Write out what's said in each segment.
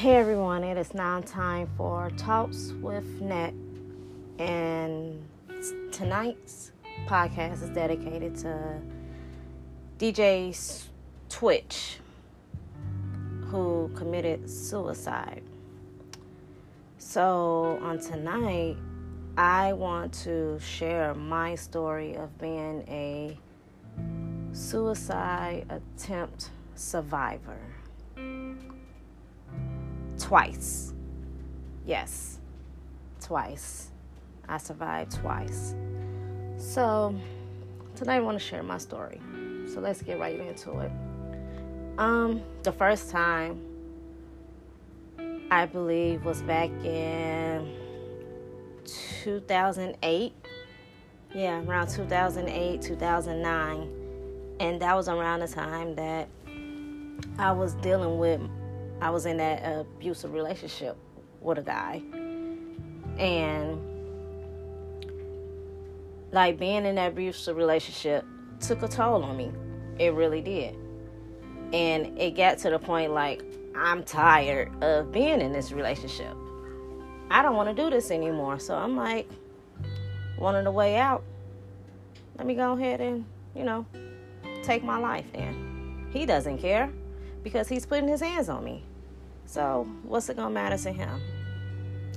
Hey everyone, it is now time for Talks with Net, and tonight's podcast is dedicated to DJ Twitch, who committed suicide. So, on tonight, I want to share my story of being a suicide attempt survivor twice. Yes, twice. I survived twice. So, tonight I want to share my story. So, let's get right into it. Um, the first time I believe was back in 2008. Yeah, around 2008, 2009. And that was around the time that I was dealing with I was in that abusive relationship with a guy. And like being in that abusive relationship took a toll on me. It really did. And it got to the point like I'm tired of being in this relationship. I don't want to do this anymore. So I'm like, wanting a way out. Let me go ahead and, you know, take my life then. He doesn't care because he's putting his hands on me. So, what's it gonna matter to him?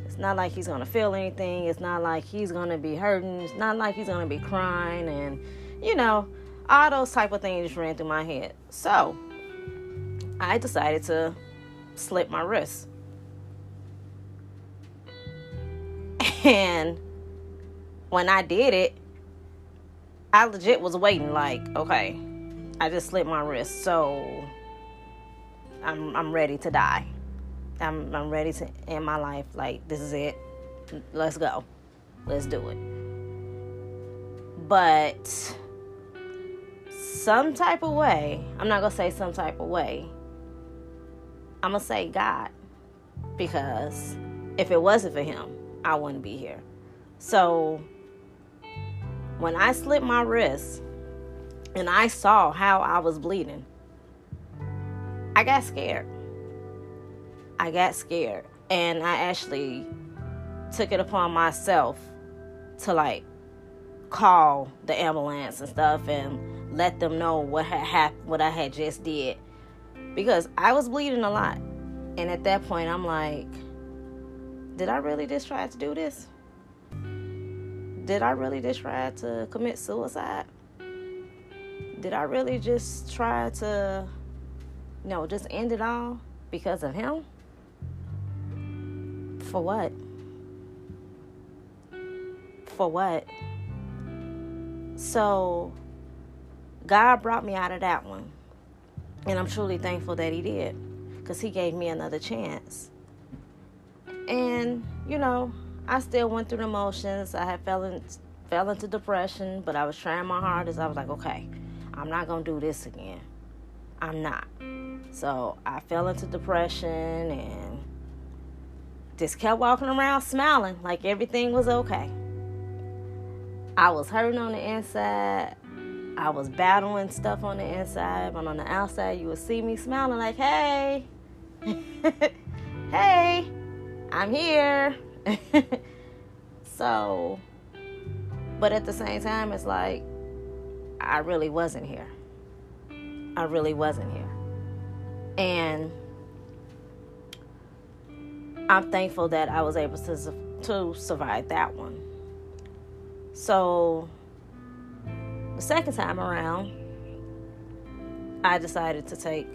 It's not like he's gonna feel anything. It's not like he's gonna be hurting. It's not like he's gonna be crying, and you know, all those type of things ran through my head. So, I decided to slip my wrist, and when I did it, I legit was waiting. Like, okay, I just slipped my wrist, so I'm I'm ready to die. I'm I'm ready to end my life. Like this is it. Let's go. Let's do it. But some type of way, I'm not gonna say some type of way. I'm gonna say God. Because if it wasn't for him, I wouldn't be here. So when I slit my wrist and I saw how I was bleeding, I got scared. I got scared and I actually took it upon myself to like call the ambulance and stuff and let them know what had happened, what I had just did, because I was bleeding a lot, and at that point I'm like, did I really just try to do this? Did I really just try to commit suicide? Did I really just try to, you know, just end it all because of him? For what? For what? So, God brought me out of that one. And I'm truly thankful that He did because He gave me another chance. And, you know, I still went through the motions. I had fell, in, fell into depression, but I was trying my hardest. I was like, okay, I'm not going to do this again. I'm not. So I fell into depression and just kept walking around smiling like everything was okay. I was hurting on the inside. I was battling stuff on the inside, but on the outside, you would see me smiling like, hey, hey, I'm here. so, but at the same time, it's like, I really wasn't here. I really wasn't here. And I'm thankful that I was able to to survive that one. So the second time around, I decided to take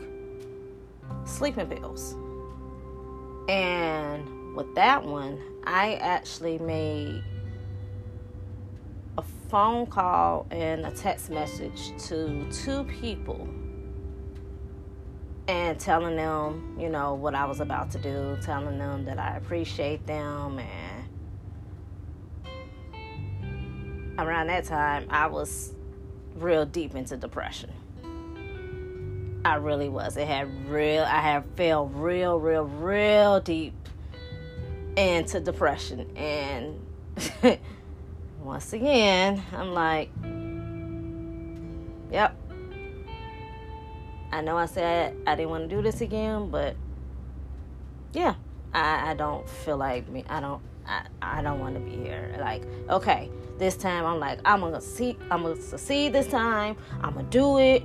sleeping pills. And with that one, I actually made a phone call and a text message to two people and telling them, you know, what I was about to do, telling them that I appreciate them. And around that time, I was real deep into depression. I really was. It had real, I had fell real, real, real deep into depression. And once again, I'm like, yep, I know I said I didn't want to do this again, but yeah, I, I don't feel like me. I don't. I, I don't want to be here. Like, okay, this time I'm like, I'm gonna see, I'm gonna succeed this time. I'm gonna do it.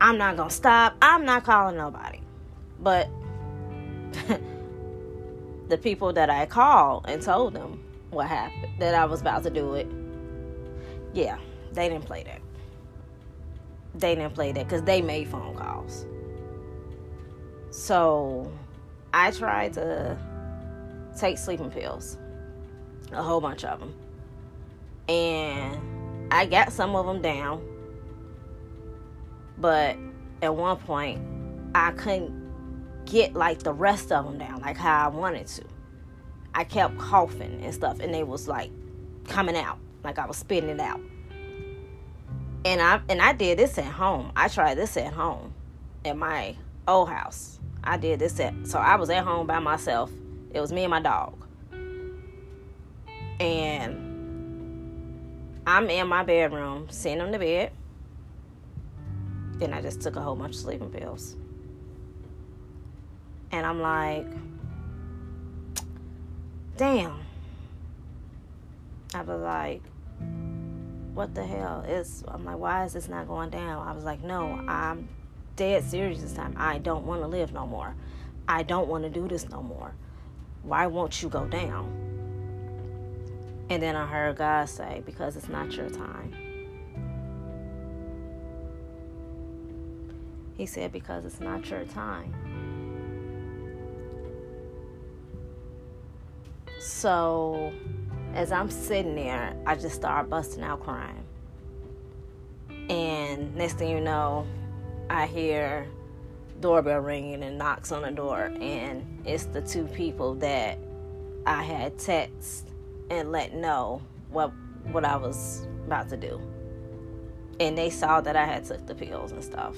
I'm not gonna stop. I'm not calling nobody. But the people that I called and told them what happened, that I was about to do it, yeah, they didn't play that. They didn't play that because they made phone calls. So I tried to take sleeping pills, a whole bunch of them. And I got some of them down. But at one point, I couldn't get like the rest of them down, like how I wanted to. I kept coughing and stuff, and they was like coming out, like I was spitting it out. And I and I did this at home. I tried this at home, at my old house. I did this at so I was at home by myself. It was me and my dog. And I'm in my bedroom, sitting on the bed. Then I just took a whole bunch of sleeping pills. And I'm like, damn. I was like, what the hell? Is I'm like, why is this not going down? I was like, no, I'm dead serious this time. I don't want to live no more. I don't want to do this no more. Why won't you go down? And then I heard God say, because it's not your time. He said, because it's not your time. So, as I'm sitting there, I just start busting out crying. And next thing you know, I hear doorbell ringing and knocks on the door, and it's the two people that I had text and let know what what I was about to do. And they saw that I had took the pills and stuff.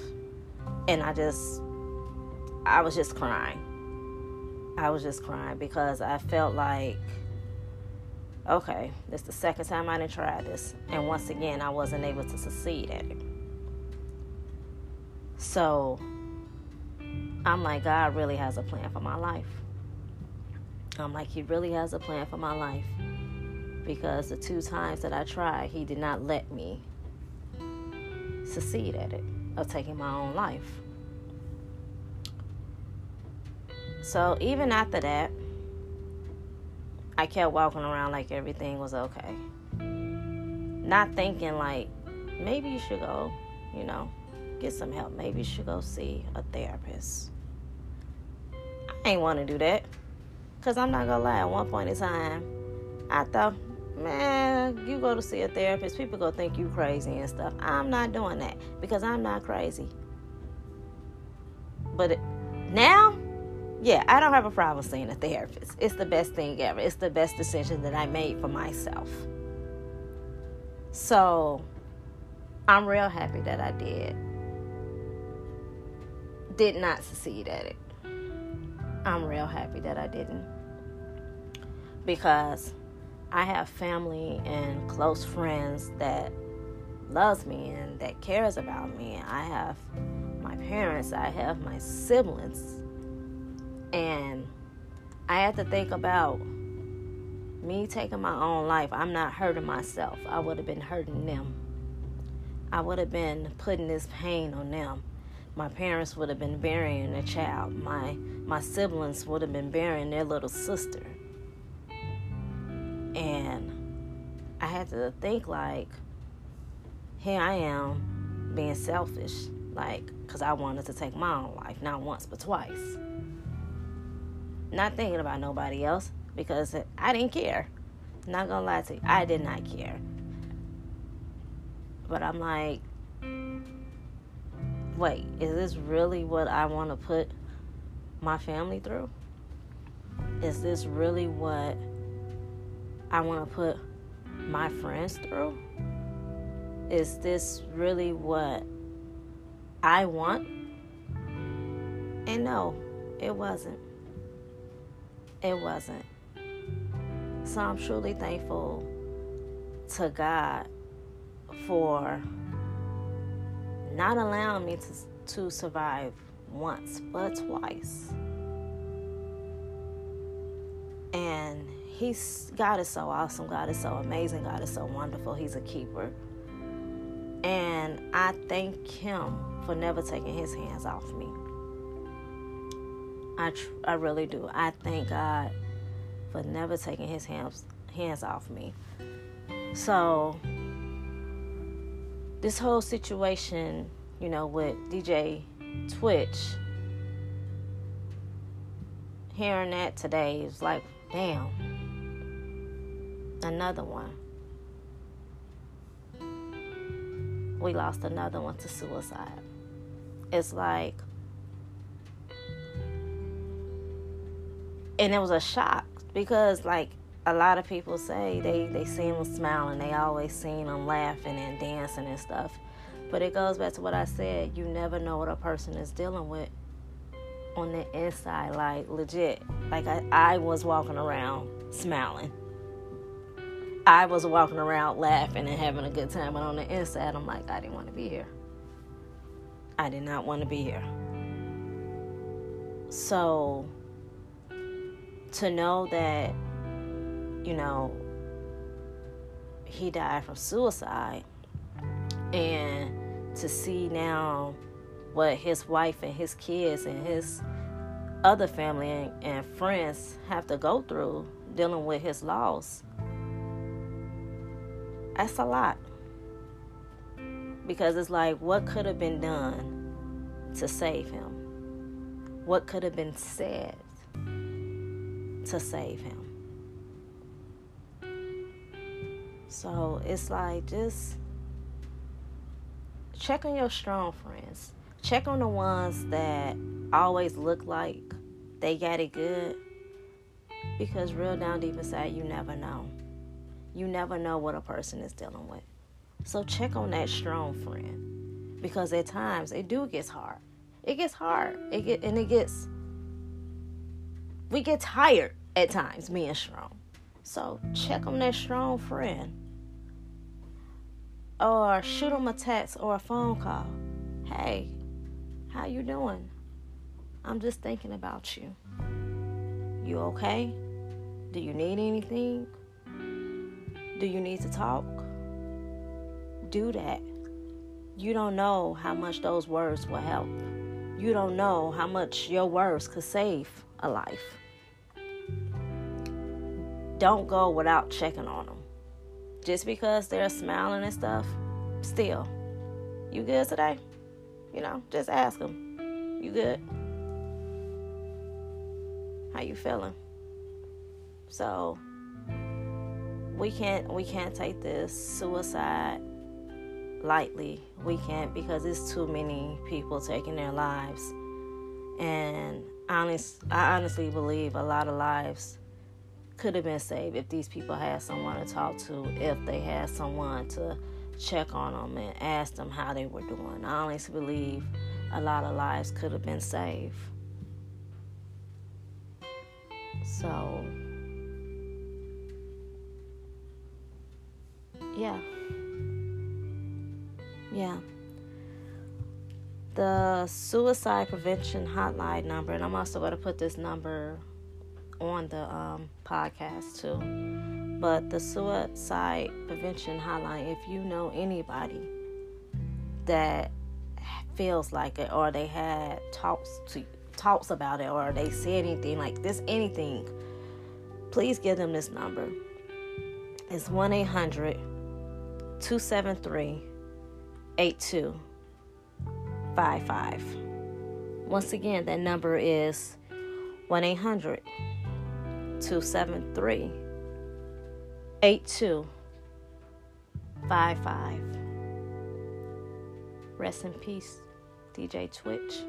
And I just I was just crying. I was just crying because I felt like okay, this is the second time I didn't try this. And once again I wasn't able to succeed at it. So I'm like, God really has a plan for my life. I'm like, He really has a plan for my life. Because the two times that I tried, He did not let me succeed at it, of taking my own life. So even after that, I kept walking around like everything was okay. Not thinking like, maybe you should go, you know, get some help. Maybe you should go see a therapist. I ain't want to do that. Because I'm not going to lie, at one point in time, I thought, man, you go to see a therapist, people go think you crazy and stuff. I'm not doing that because I'm not crazy. But now, yeah, I don't have a problem seeing a therapist. It's the best thing ever. It's the best decision that I made for myself. So, I'm real happy that I did did not succeed at it. I'm real happy that I didn't. Because I have family and close friends that loves me and that cares about me. I have my parents, I have my siblings. And I had to think about me taking my own life. I'm not hurting myself. I would have been hurting them. I would have been putting this pain on them my parents would have been burying a child. My my siblings would have been burying their little sister. And I had to think like here I am being selfish like cuz I wanted to take my own life not once but twice. Not thinking about nobody else because I didn't care. Not to lie to you. I did not care. But I'm like wait, is this really what I want to put my family through? Is this really what I want to put my friends through? Is this really what I want? And no, it wasn't. It wasn't. So I'm truly thankful to God for not allowing me to, to survive once but twice. And he's God is so awesome, God is so amazing, God is so wonderful. He's a keeper. And I thank him for never taking his hands off me. I tr- I really do. I thank God for never taking his hands hands off me. So this whole situation, you know, with DJ Twitch, hearing that today is like, damn, another one. We lost another one to suicide. It's like, and it was a shock because, like, a lot of people say they they see him smiling, they always seen him laughing and dancing and stuff. But it goes back to what I said: you never know what a person is dealing with on the inside, like legit. Like I, I was walking around smiling. I was walking around laughing and having a good time, but on the inside, I'm like, I didn't want to be here. I did not want to be here. So, to know that, you know, he died from suicide, and to see now what his wife and his kids and his other family and, and friends have to go through dealing with his loss that's a lot. Because it's like, what could have been done to save him? What could have been said to save him? So it's like, just check on your strong friends. Check on the ones that always look like they got it good. Because real down deep inside, you never know. You never know what a person is dealing with. So check on that strong friend because at times it do gets hard. It gets hard. It get and it gets we get tired at times being strong. So check on that strong friend. Or shoot them a text or a phone call. Hey, how you doing? I'm just thinking about you. You okay? Do you need anything? Do you need to talk? Do that. You don't know how much those words will help. You don't know how much your words could save a life. Don't go without checking on them. Just because they're smiling and stuff, still, you good today? You know, just ask them. You good? How you feeling? So, we can't we can't take this suicide lightly. We can't because it's too many people taking their lives. And honest I honestly believe a lot of lives could have been saved if these people had someone to talk to, if they had someone to check on them and ask them how they were doing. I honestly believe a lot of lives could have been saved. So yeah. Yeah. The suicide prevention hotline number, and I'm also going to put this number on the um, podcast too. But the suicide prevention hotline, if you know anybody that feels like it, or they had talks to talks about it, or they say anything like this, anything, please give them this number. It's one eight hundred 273 8255. Once again, that number is 1 800 273 8255. Rest in peace, DJ Twitch.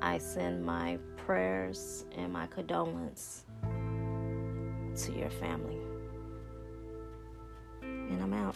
I send my prayers and my condolence to your family and I'm out.